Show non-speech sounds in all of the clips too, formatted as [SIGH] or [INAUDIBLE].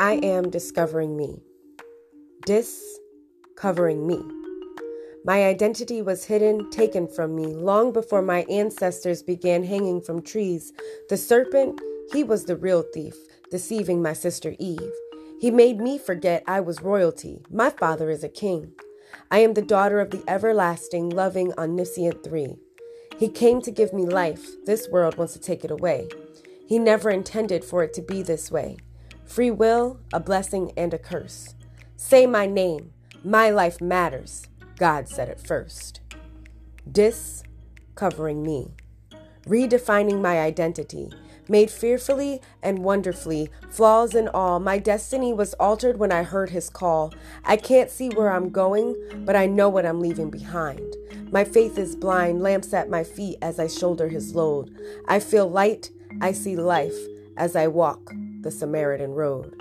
I am discovering me. Discovering me. My identity was hidden, taken from me, long before my ancestors began hanging from trees. The serpent, he was the real thief, deceiving my sister Eve. He made me forget I was royalty. My father is a king. I am the daughter of the everlasting, loving, omniscient three. He came to give me life. This world wants to take it away. He never intended for it to be this way. Free will, a blessing, and a curse. Say my name. My life matters. God said it first. Dis covering me. Redefining my identity. Made fearfully and wonderfully, flaws and all, my destiny was altered when I heard his call. I can't see where I'm going, but I know what I'm leaving behind. My faith is blind, lamps at my feet as I shoulder his load. I feel light, I see life as I walk the Samaritan road.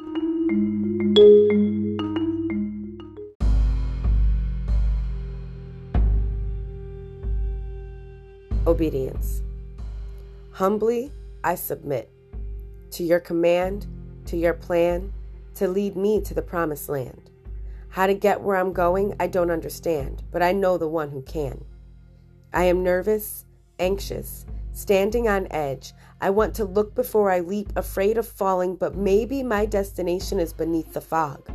Obedience. Humbly, I submit to your command, to your plan, to lead me to the promised land. How to get where I'm going, I don't understand, but I know the one who can. I am nervous, anxious, standing on edge. I want to look before I leap, afraid of falling, but maybe my destination is beneath the fog.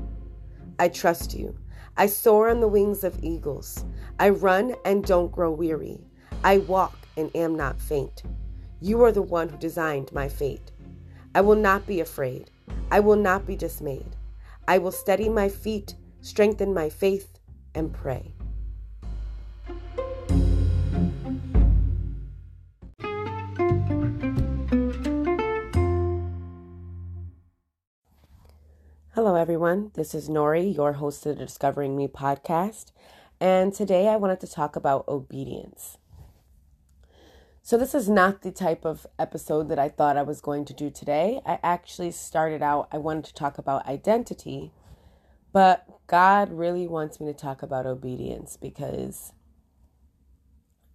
I trust you. I soar on the wings of eagles. I run and don't grow weary. I walk and am not faint. You are the one who designed my fate. I will not be afraid. I will not be dismayed. I will steady my feet, strengthen my faith, and pray. Everyone. This is Nori, your host of the Discovering Me podcast. And today I wanted to talk about obedience. So, this is not the type of episode that I thought I was going to do today. I actually started out, I wanted to talk about identity, but God really wants me to talk about obedience because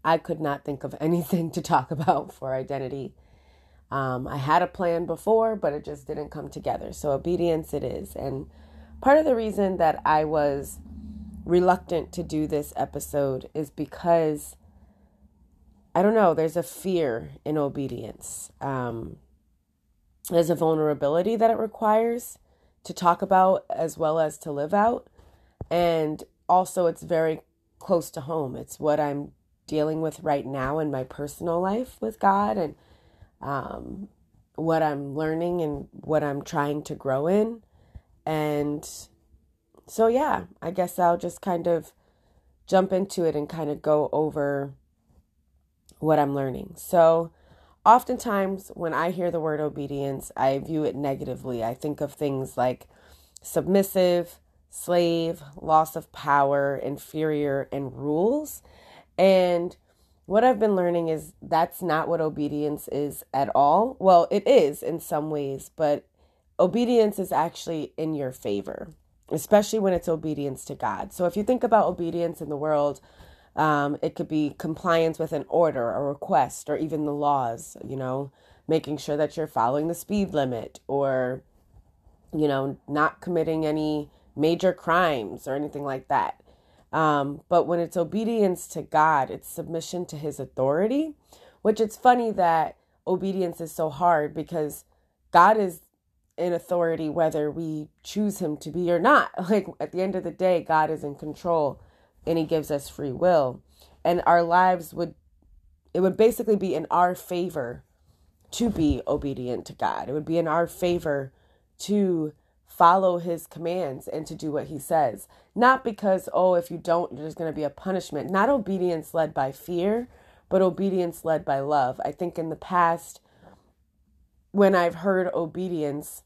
I could not think of [LAUGHS] anything to talk about for identity. Um, I had a plan before, but it just didn't come together. So, obedience it is. And part of the reason that I was reluctant to do this episode is because I don't know, there's a fear in obedience. Um, there's a vulnerability that it requires to talk about as well as to live out. And also, it's very close to home. It's what I'm dealing with right now in my personal life with God and um, what I'm learning and what I'm trying to grow in. And so, yeah, I guess I'll just kind of jump into it and kind of go over what I'm learning. So, oftentimes when I hear the word obedience, I view it negatively. I think of things like submissive, slave, loss of power, inferior, and rules. And what I've been learning is that's not what obedience is at all. Well, it is in some ways, but obedience is actually in your favor, especially when it's obedience to God. So if you think about obedience in the world, um, it could be compliance with an order, a request, or even the laws, you know, making sure that you're following the speed limit or, you know, not committing any major crimes or anything like that. Um, but when it's obedience to God, it's submission to his authority, which it's funny that obedience is so hard because God is in authority whether we choose him to be or not. [LAUGHS] Like at the end of the day, God is in control and he gives us free will and our lives would it would basically be in our favor to be obedient to God. It would be in our favor to follow his commands and to do what he says. Not because, oh, if you don't, there's going to be a punishment. Not obedience led by fear, but obedience led by love. I think in the past, when I've heard obedience,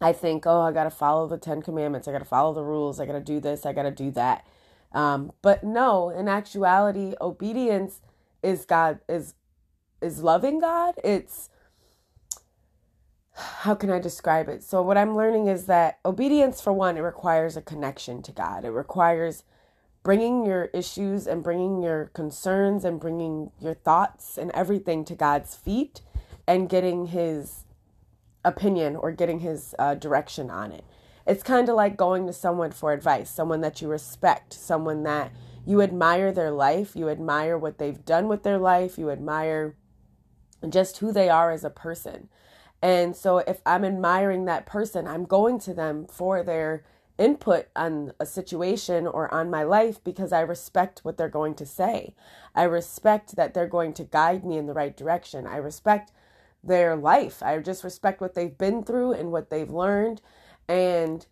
I think, oh, I got to follow the Ten Commandments. I got to follow the rules. I got to do this. I got to do that. Um, but no, in actuality, obedience is God is is loving God. It's how can I describe it? So what I'm learning is that obedience for one it requires a connection to God. It requires bringing your issues and bringing your concerns and bringing your thoughts and everything to God's feet and getting his opinion or getting his uh, direction on it. It's kind of like going to someone for advice, someone that you respect, someone that you admire their life, you admire what they've done with their life, you admire just who they are as a person. And so if I'm admiring that person, I'm going to them for their input on a situation or on my life because I respect what they're going to say. I respect that they're going to guide me in the right direction. I respect their life. I just respect what they've been through and what they've learned and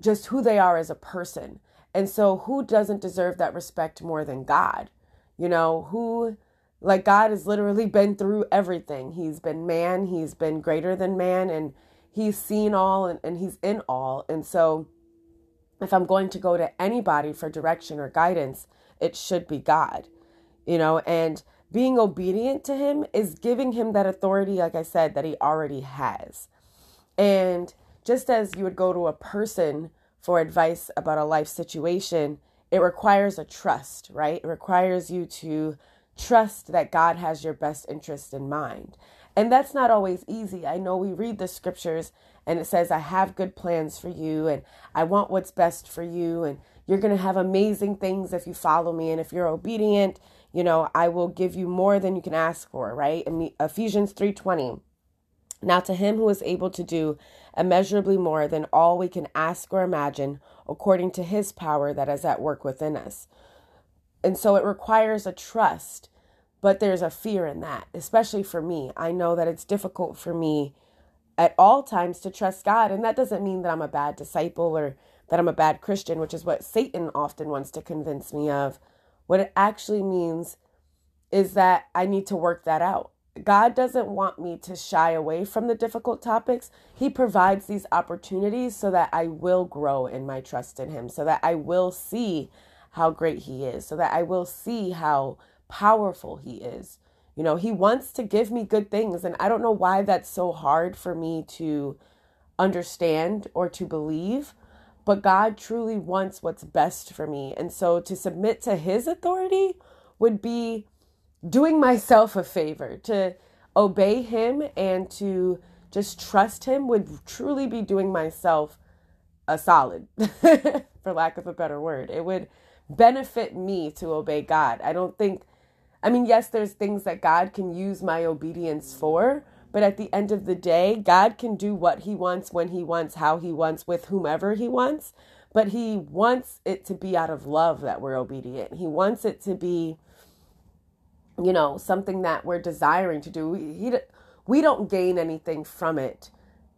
just who they are as a person. And so, who doesn't deserve that respect more than God? You know, who, like, God has literally been through everything. He's been man, he's been greater than man, and he's seen all and, and he's in all. And so, if I'm going to go to anybody for direction or guidance, it should be God, you know, and being obedient to him is giving him that authority, like I said, that he already has. And just as you would go to a person for advice about a life situation, it requires a trust, right? It requires you to trust that God has your best interest in mind. And that's not always easy. I know we read the scriptures and it says, I have good plans for you and I want what's best for you and you're going to have amazing things if you follow me and if you're obedient, you know, I will give you more than you can ask for, right? In Ephesians 3:20. Now to him who is able to do immeasurably more than all we can ask or imagine, according to his power that is at work within us. And so it requires a trust, but there's a fear in that, especially for me. I know that it's difficult for me at all times to trust God. And that doesn't mean that I'm a bad disciple or that I'm a bad Christian, which is what Satan often wants to convince me of. What it actually means is that I need to work that out. God doesn't want me to shy away from the difficult topics. He provides these opportunities so that I will grow in my trust in Him, so that I will see how great He is, so that I will see how powerful He is. You know, He wants to give me good things, and I don't know why that's so hard for me to understand or to believe, but God truly wants what's best for me. And so to submit to His authority would be doing myself a favor to obey him and to just trust him would truly be doing myself a solid [LAUGHS] for lack of a better word it would benefit me to obey god i don't think i mean yes there's things that god can use my obedience for but at the end of the day god can do what he wants when he wants how he wants with whomever he wants but he wants it to be out of love that we're obedient he wants it to be you know, something that we're desiring to do. We, he, we don't gain anything from it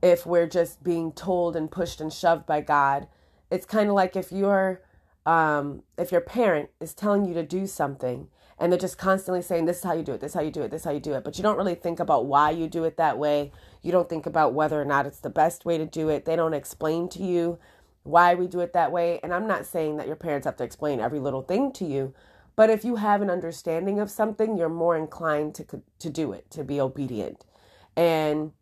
if we're just being told and pushed and shoved by God. It's kind of like if your um, if your parent is telling you to do something and they're just constantly saying this is how you do it, this is how you do it, this is how you do it, but you don't really think about why you do it that way. You don't think about whether or not it's the best way to do it. They don't explain to you why we do it that way. And I'm not saying that your parents have to explain every little thing to you, but if you have an understanding of something, you're more inclined to to do it, to be obedient. And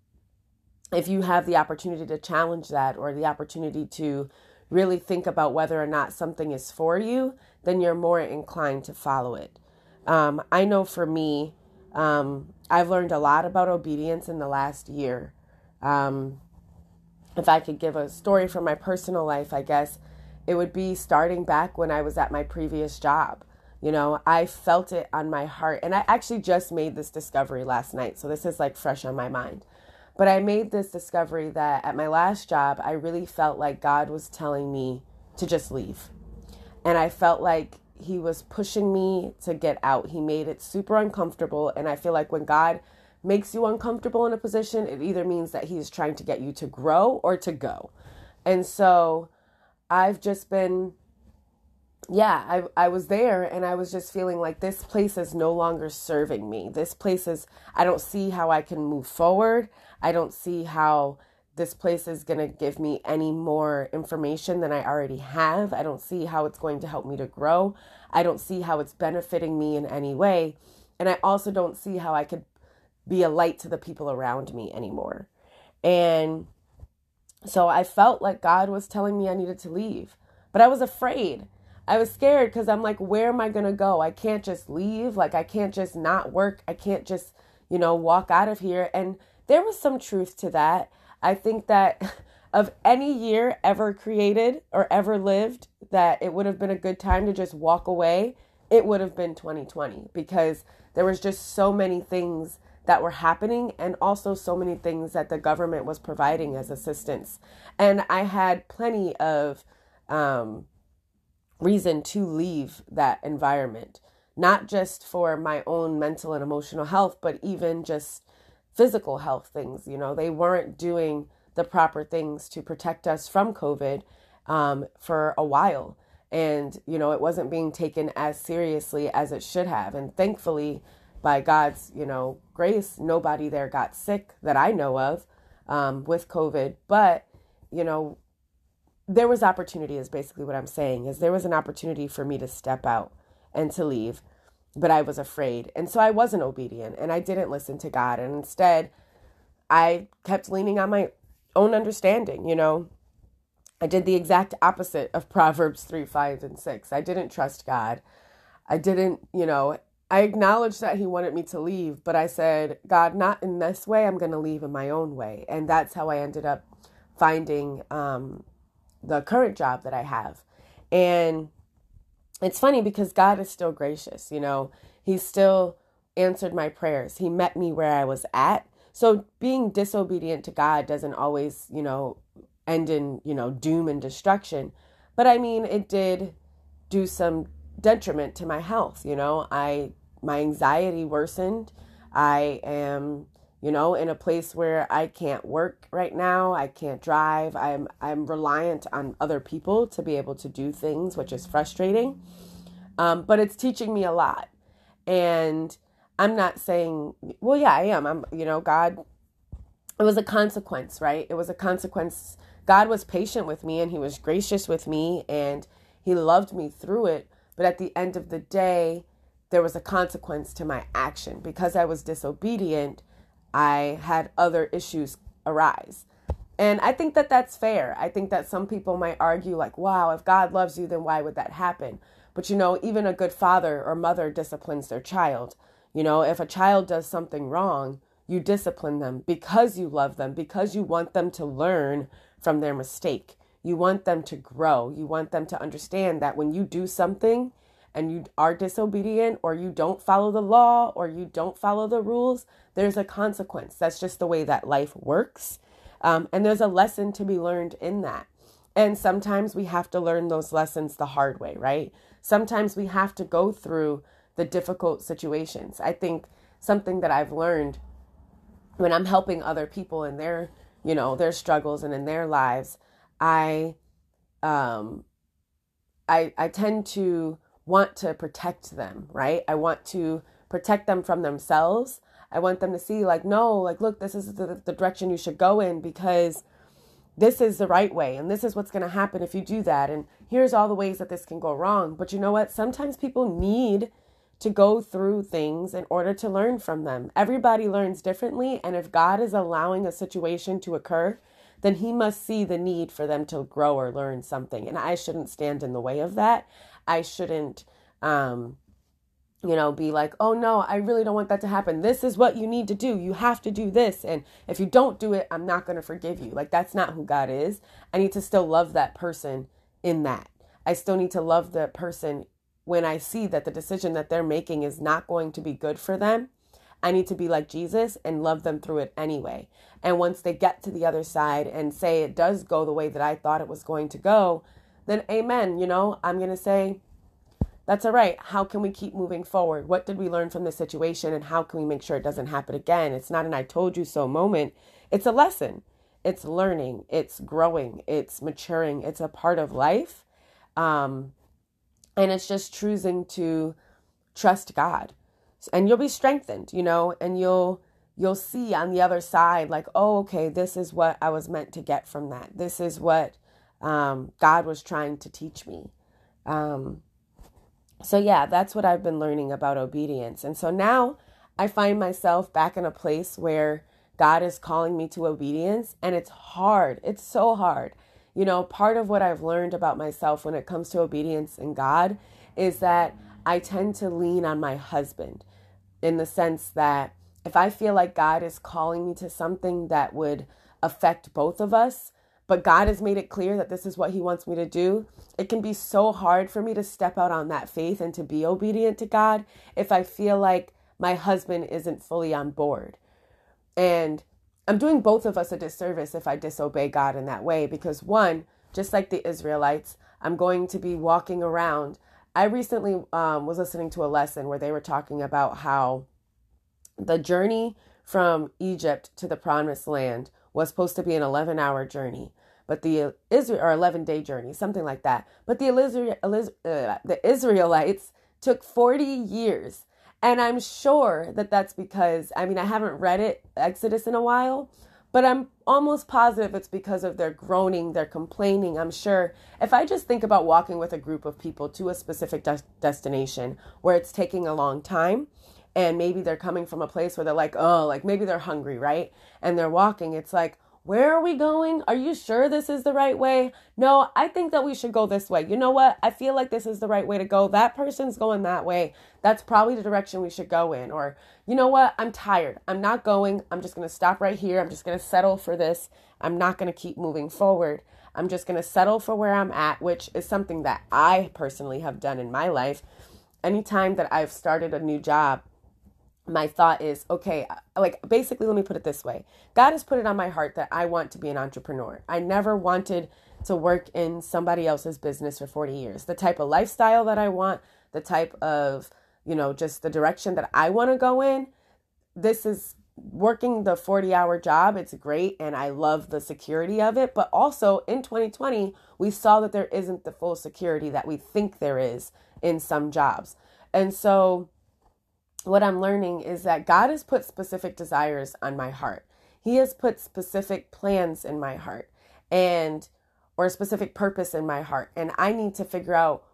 if you have the opportunity to challenge that or the opportunity to really think about whether or not something is for you, then you're more inclined to follow it. Um, I know for me, um, I've learned a lot about obedience in the last year. Um, if I could give a story from my personal life, I guess it would be starting back when I was at my previous job. You know, I felt it on my heart. And I actually just made this discovery last night. So this is like fresh on my mind. But I made this discovery that at my last job, I really felt like God was telling me to just leave. And I felt like He was pushing me to get out. He made it super uncomfortable. And I feel like when God makes you uncomfortable in a position, it either means that He's trying to get you to grow or to go. And so I've just been yeah, I I was there and I was just feeling like this place is no longer serving me. This place is I don't see how I can move forward. I don't see how this place is going to give me any more information than I already have. I don't see how it's going to help me to grow. I don't see how it's benefiting me in any way. And I also don't see how I could be a light to the people around me anymore. And so I felt like God was telling me I needed to leave, but I was afraid. I was scared because I'm like, where am I going to go? I can't just leave. Like, I can't just not work. I can't just, you know, walk out of here. And there was some truth to that. I think that [LAUGHS] of any year ever created or ever lived, that it would have been a good time to just walk away, it would have been 2020 because there was just so many things that were happening and also so many things that the government was providing as assistance. And I had plenty of um, reason to leave that environment, not just for my own mental and emotional health, but even just physical health things. You know, they weren't doing the proper things to protect us from COVID um, for a while. And, you know, it wasn't being taken as seriously as it should have. And thankfully, by God's, you know, grace, nobody there got sick that I know of um, with COVID. But, you know, there was opportunity is basically what I'm saying is there was an opportunity for me to step out and to leave, but I was afraid. And so I wasn't obedient and I didn't listen to God. And instead, I kept leaning on my own understanding, you know. I did the exact opposite of Proverbs 3, 5, and 6. I didn't trust God. I didn't, you know, I acknowledged that he wanted me to leave, but I said, God, not in this way. I'm going to leave in my own way. And that's how I ended up finding um, the current job that I have. And it's funny because God is still gracious, you know, He still answered my prayers. He met me where I was at. So being disobedient to God doesn't always, you know, end in, you know, doom and destruction. But I mean, it did do some detriment to my health. You know, I my anxiety worsened. I am, you know, in a place where I can't work right now. I can't drive. I'm I'm reliant on other people to be able to do things, which is frustrating. Um, but it's teaching me a lot. And I'm not saying, well, yeah, I am. I'm, you know, God, it was a consequence, right? It was a consequence. God was patient with me and he was gracious with me and he loved me through it. But at the end of the day, there was a consequence to my action. Because I was disobedient, I had other issues arise. And I think that that's fair. I think that some people might argue, like, wow, if God loves you, then why would that happen? But you know, even a good father or mother disciplines their child. You know, if a child does something wrong, you discipline them because you love them, because you want them to learn from their mistake. You want them to grow. You want them to understand that when you do something and you are disobedient or you don't follow the law or you don't follow the rules, there's a consequence. That's just the way that life works. Um, and there's a lesson to be learned in that. And sometimes we have to learn those lessons the hard way, right? Sometimes we have to go through the difficult situations. I think something that I've learned when I'm helping other people in their, you know, their struggles and in their lives, I um I I tend to want to protect them, right? I want to protect them from themselves. I want them to see like no, like look, this is the, the direction you should go in because this is the right way and this is what's going to happen if you do that and here's all the ways that this can go wrong. But you know what? Sometimes people need to go through things in order to learn from them. Everybody learns differently, and if God is allowing a situation to occur, then He must see the need for them to grow or learn something. And I shouldn't stand in the way of that. I shouldn't, um, you know, be like, oh no, I really don't want that to happen. This is what you need to do. You have to do this. And if you don't do it, I'm not going to forgive you. Like, that's not who God is. I need to still love that person in that. I still need to love that person when I see that the decision that they're making is not going to be good for them, I need to be like Jesus and love them through it anyway. And once they get to the other side and say it does go the way that I thought it was going to go, then amen. You know, I'm going to say, that's all right. How can we keep moving forward? What did we learn from this situation and how can we make sure it doesn't happen again? It's not an I told you so moment, it's a lesson. It's learning, it's growing, it's maturing, it's a part of life. Um, and it's just choosing to trust God. And you'll be strengthened, you know, and you'll you'll see on the other side like, oh, okay, this is what I was meant to get from that. This is what um, God was trying to teach me. Um, so yeah, that's what I've been learning about obedience. And so now I find myself back in a place where God is calling me to obedience, and it's hard. It's so hard. You know, part of what I've learned about myself when it comes to obedience in God is that I tend to lean on my husband in the sense that if I feel like God is calling me to something that would affect both of us, but God has made it clear that this is what He wants me to do, it can be so hard for me to step out on that faith and to be obedient to God if I feel like my husband isn't fully on board. And I'm doing both of us a disservice if I disobey God in that way because, one, just like the Israelites, I'm going to be walking around. I recently um, was listening to a lesson where they were talking about how the journey from Egypt to the promised land was supposed to be an 11 hour journey but the Israel or 11 day journey, something like that. But the uh, the Israelites took 40 years. And I'm sure that that's because I mean I haven't read it Exodus in a while, but I'm almost positive it's because of their groaning, their complaining. I'm sure if I just think about walking with a group of people to a specific de- destination where it's taking a long time, and maybe they're coming from a place where they're like, oh, like maybe they're hungry, right? And they're walking, it's like, where are we going? Are you sure this is the right way? No, I think that we should go this way. You know what? I feel like this is the right way to go. That person's going that way. That's probably the direction we should go in. Or, you know what? I'm tired. I'm not going. I'm just going to stop right here. I'm just going to settle for this. I'm not going to keep moving forward. I'm just going to settle for where I'm at, which is something that I personally have done in my life. Anytime that I've started a new job, my thought is okay uh, like basically let me put it this way. God has put it on my heart that i want to be an entrepreneur. I never wanted to work in somebody else's business for 40 years. The type of lifestyle that i want the type of you know just the direction that i want to go in this is working the 40 hour job. It's great and i love the security of it. But also in 2020 we saw that there isn't the full security that we think there is in some jobs. And so what I'm learning is that God has put specific desires on my heart. He has put specific plans in my heart and or a specific purpose in my heart and I need to figure out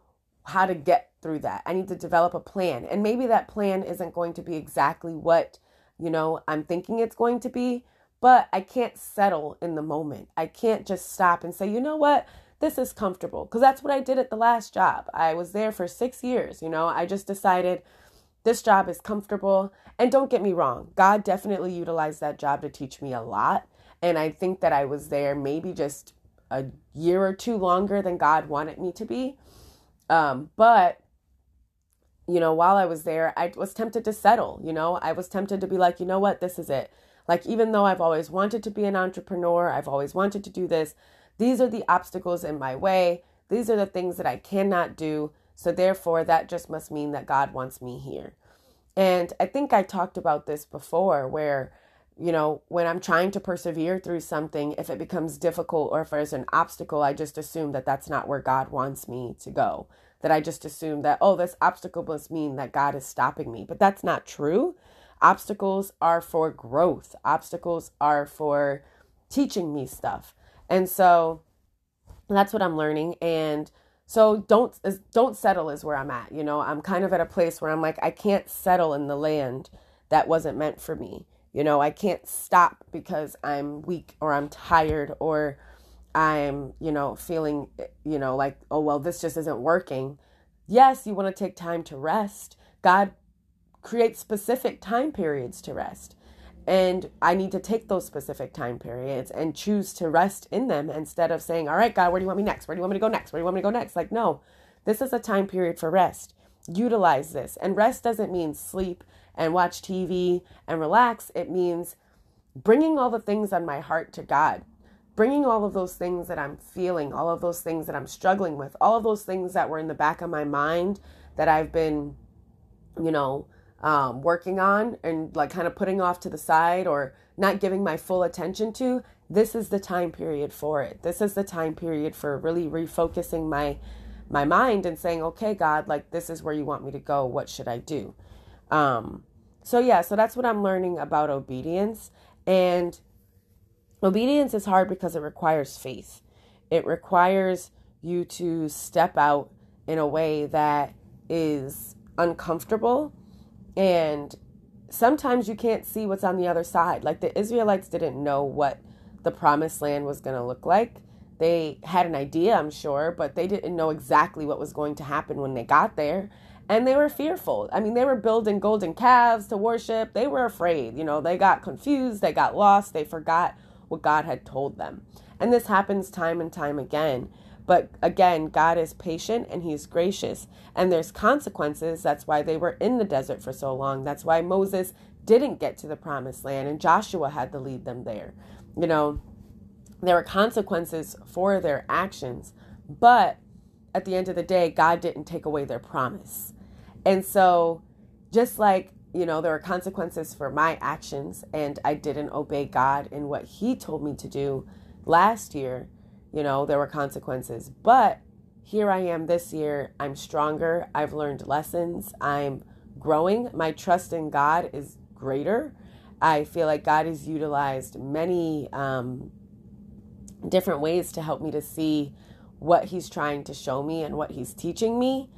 how to get through that. I need to develop a plan. And maybe that plan isn't going to be exactly what, you know, I'm thinking it's going to be, but I can't settle in the moment. I can't just stop and say, "You know what? This is comfortable." Because that's what I did at the last job. I was there for 6 years, you know. I just decided this job is comfortable. And don't get me wrong, God definitely utilized that job to teach me a lot. And I think that I was there maybe just a year or two longer than God wanted me to be. Um, but, you know, while I was there, I was tempted to settle. You know, I was tempted to be like, you know what, this is it. Like, even though I've always wanted to be an entrepreneur, I've always wanted to do this, these are the obstacles in my way. These are the things that I cannot do. So therefore, that just must mean that God wants me here. And I think I talked about this before where, you know, when I'm trying to persevere through something, if it becomes difficult or if there's an obstacle, I just assume that that's not where God wants me to go. That I just assume that, oh, this obstacle must mean that God is stopping me. But that's not true. Obstacles are for growth, obstacles are for teaching me stuff. And so that's what I'm learning. And so don't don't settle is where I'm at. You know, I'm kind of at a place where I'm like I can't settle in the land that wasn't meant for me. You know, I can't stop because I'm weak or I'm tired or I'm, you know, feeling, you know, like, oh, well, this just isn't working. Yes, you want to take time to rest. God creates specific time periods to rest. And I need to take those specific time periods and choose to rest in them instead of saying, All right, God, where do you want me next? Where do you want me to go next? Where do you want me to go next? Like, no, this is a time period for rest. Utilize this. And rest doesn't mean sleep and watch TV and relax, it means bringing all the things on my heart to God. Bringing all of those things that I'm feeling, all of those things that I'm struggling with, all of those things that were in the back of my mind that I've been, you know, um, working on and like kind of putting off to the side or not giving my full attention to, this is the time period for it. This is the time period for really refocusing my my mind and saying, "Okay, God, like this is where you want me to go. What should I do?" Um, so yeah, so that's what I'm learning about obedience and obedience is hard because it requires faith. It requires you to step out in a way that is uncomfortable and sometimes you can't see what's on the other side. Like the Israelites didn't know what the promised land was going to look like. They had an idea, I'm sure, but they didn't know exactly what was going to happen when they got there. and they were fearful. I mean, they were building golden calves to worship. They were afraid. You know, they got confused, they got lost, they forgot what God had told them. And this happens time and time again. But again, God is patient and He's gracious. And there's consequences. That's why they were in the desert for so long. That's why Moses didn't get to the promised land and Joshua had to lead them there. You know, there were consequences for their actions. But at the end of the day, God didn't take away their promise. And so, just like, you know, there are consequences for my actions, and I didn't obey God in what He told me to do last year, you know, there were consequences. But here I am this year. I'm stronger. I've learned lessons. I'm growing. My trust in God is greater. I feel like God has utilized many um, different ways to help me to see what He's trying to show me and what He's teaching me.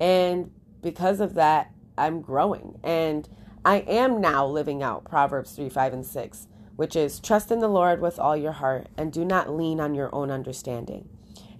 And because of that, I'm growing. And I am now living out Proverbs 3, 5, and 6, which is trust in the Lord with all your heart and do not lean on your own understanding.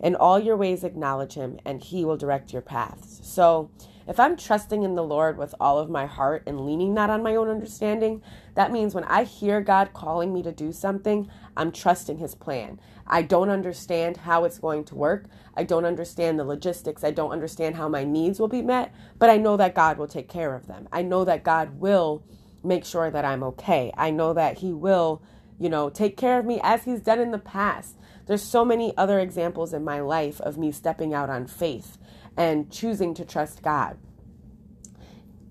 In all your ways, acknowledge him, and he will direct your paths. So, if I'm trusting in the Lord with all of my heart and leaning not on my own understanding, that means when I hear God calling me to do something, I'm trusting his plan. I don't understand how it's going to work. I don't understand the logistics. I don't understand how my needs will be met, but I know that God will take care of them. I know that God will make sure that I'm okay. I know that He will, you know, take care of me as He's done in the past. There's so many other examples in my life of me stepping out on faith and choosing to trust God.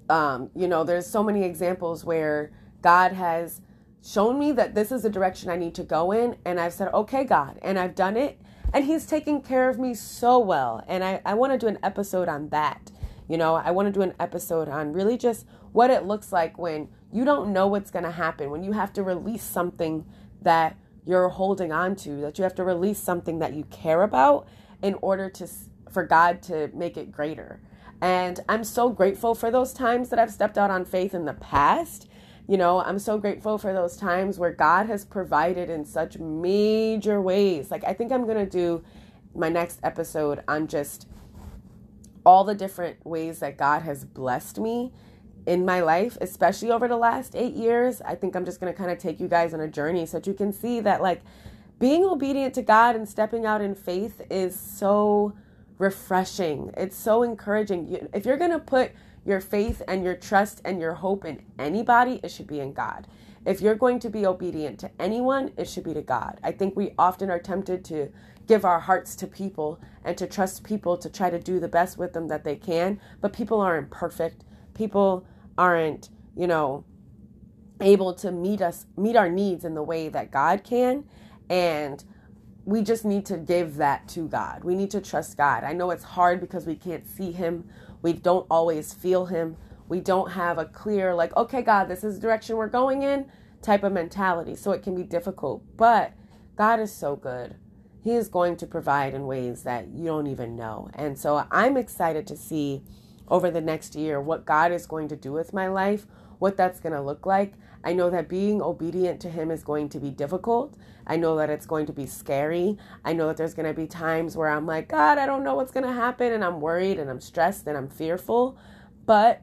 Um, you know, there's so many examples where God has shown me that this is the direction I need to go in. And I've said, okay, God. And I've done it. And He's taken care of me so well. And I, I want to do an episode on that. You know, I want to do an episode on really just what it looks like when you don't know what's going to happen, when you have to release something that you're holding on to, that you have to release something that you care about in order to for God to make it greater. And I'm so grateful for those times that I've stepped out on faith in the past you know, I'm so grateful for those times where God has provided in such major ways. Like, I think I'm going to do my next episode on just all the different ways that God has blessed me in my life, especially over the last eight years. I think I'm just going to kind of take you guys on a journey so that you can see that, like, being obedient to God and stepping out in faith is so refreshing. It's so encouraging. If you're going to put your faith and your trust and your hope in anybody, it should be in God. If you're going to be obedient to anyone, it should be to God. I think we often are tempted to give our hearts to people and to trust people to try to do the best with them that they can, but people aren't perfect. People aren't, you know, able to meet us meet our needs in the way that God can and we just need to give that to God. We need to trust God. I know it's hard because we can't see him we don't always feel Him. We don't have a clear, like, okay, God, this is the direction we're going in type of mentality. So it can be difficult. But God is so good. He is going to provide in ways that you don't even know. And so I'm excited to see over the next year what God is going to do with my life, what that's going to look like. I know that being obedient to Him is going to be difficult. I know that it's going to be scary. I know that there's going to be times where I'm like, God, I don't know what's going to happen. And I'm worried and I'm stressed and I'm fearful. But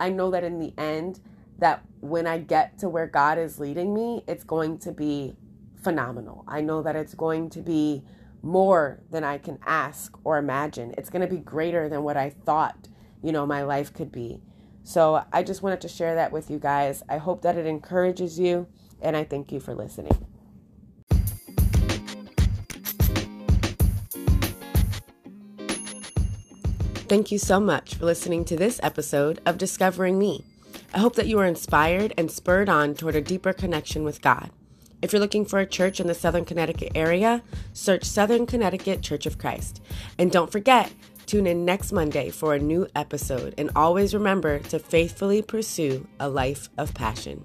I know that in the end, that when I get to where God is leading me, it's going to be phenomenal. I know that it's going to be more than I can ask or imagine. It's going to be greater than what I thought, you know, my life could be. So I just wanted to share that with you guys. I hope that it encourages you, and I thank you for listening. Thank you so much for listening to this episode of Discovering Me. I hope that you are inspired and spurred on toward a deeper connection with God. If you're looking for a church in the Southern Connecticut area, search Southern Connecticut Church of Christ. And don't forget, Tune in next Monday for a new episode, and always remember to faithfully pursue a life of passion.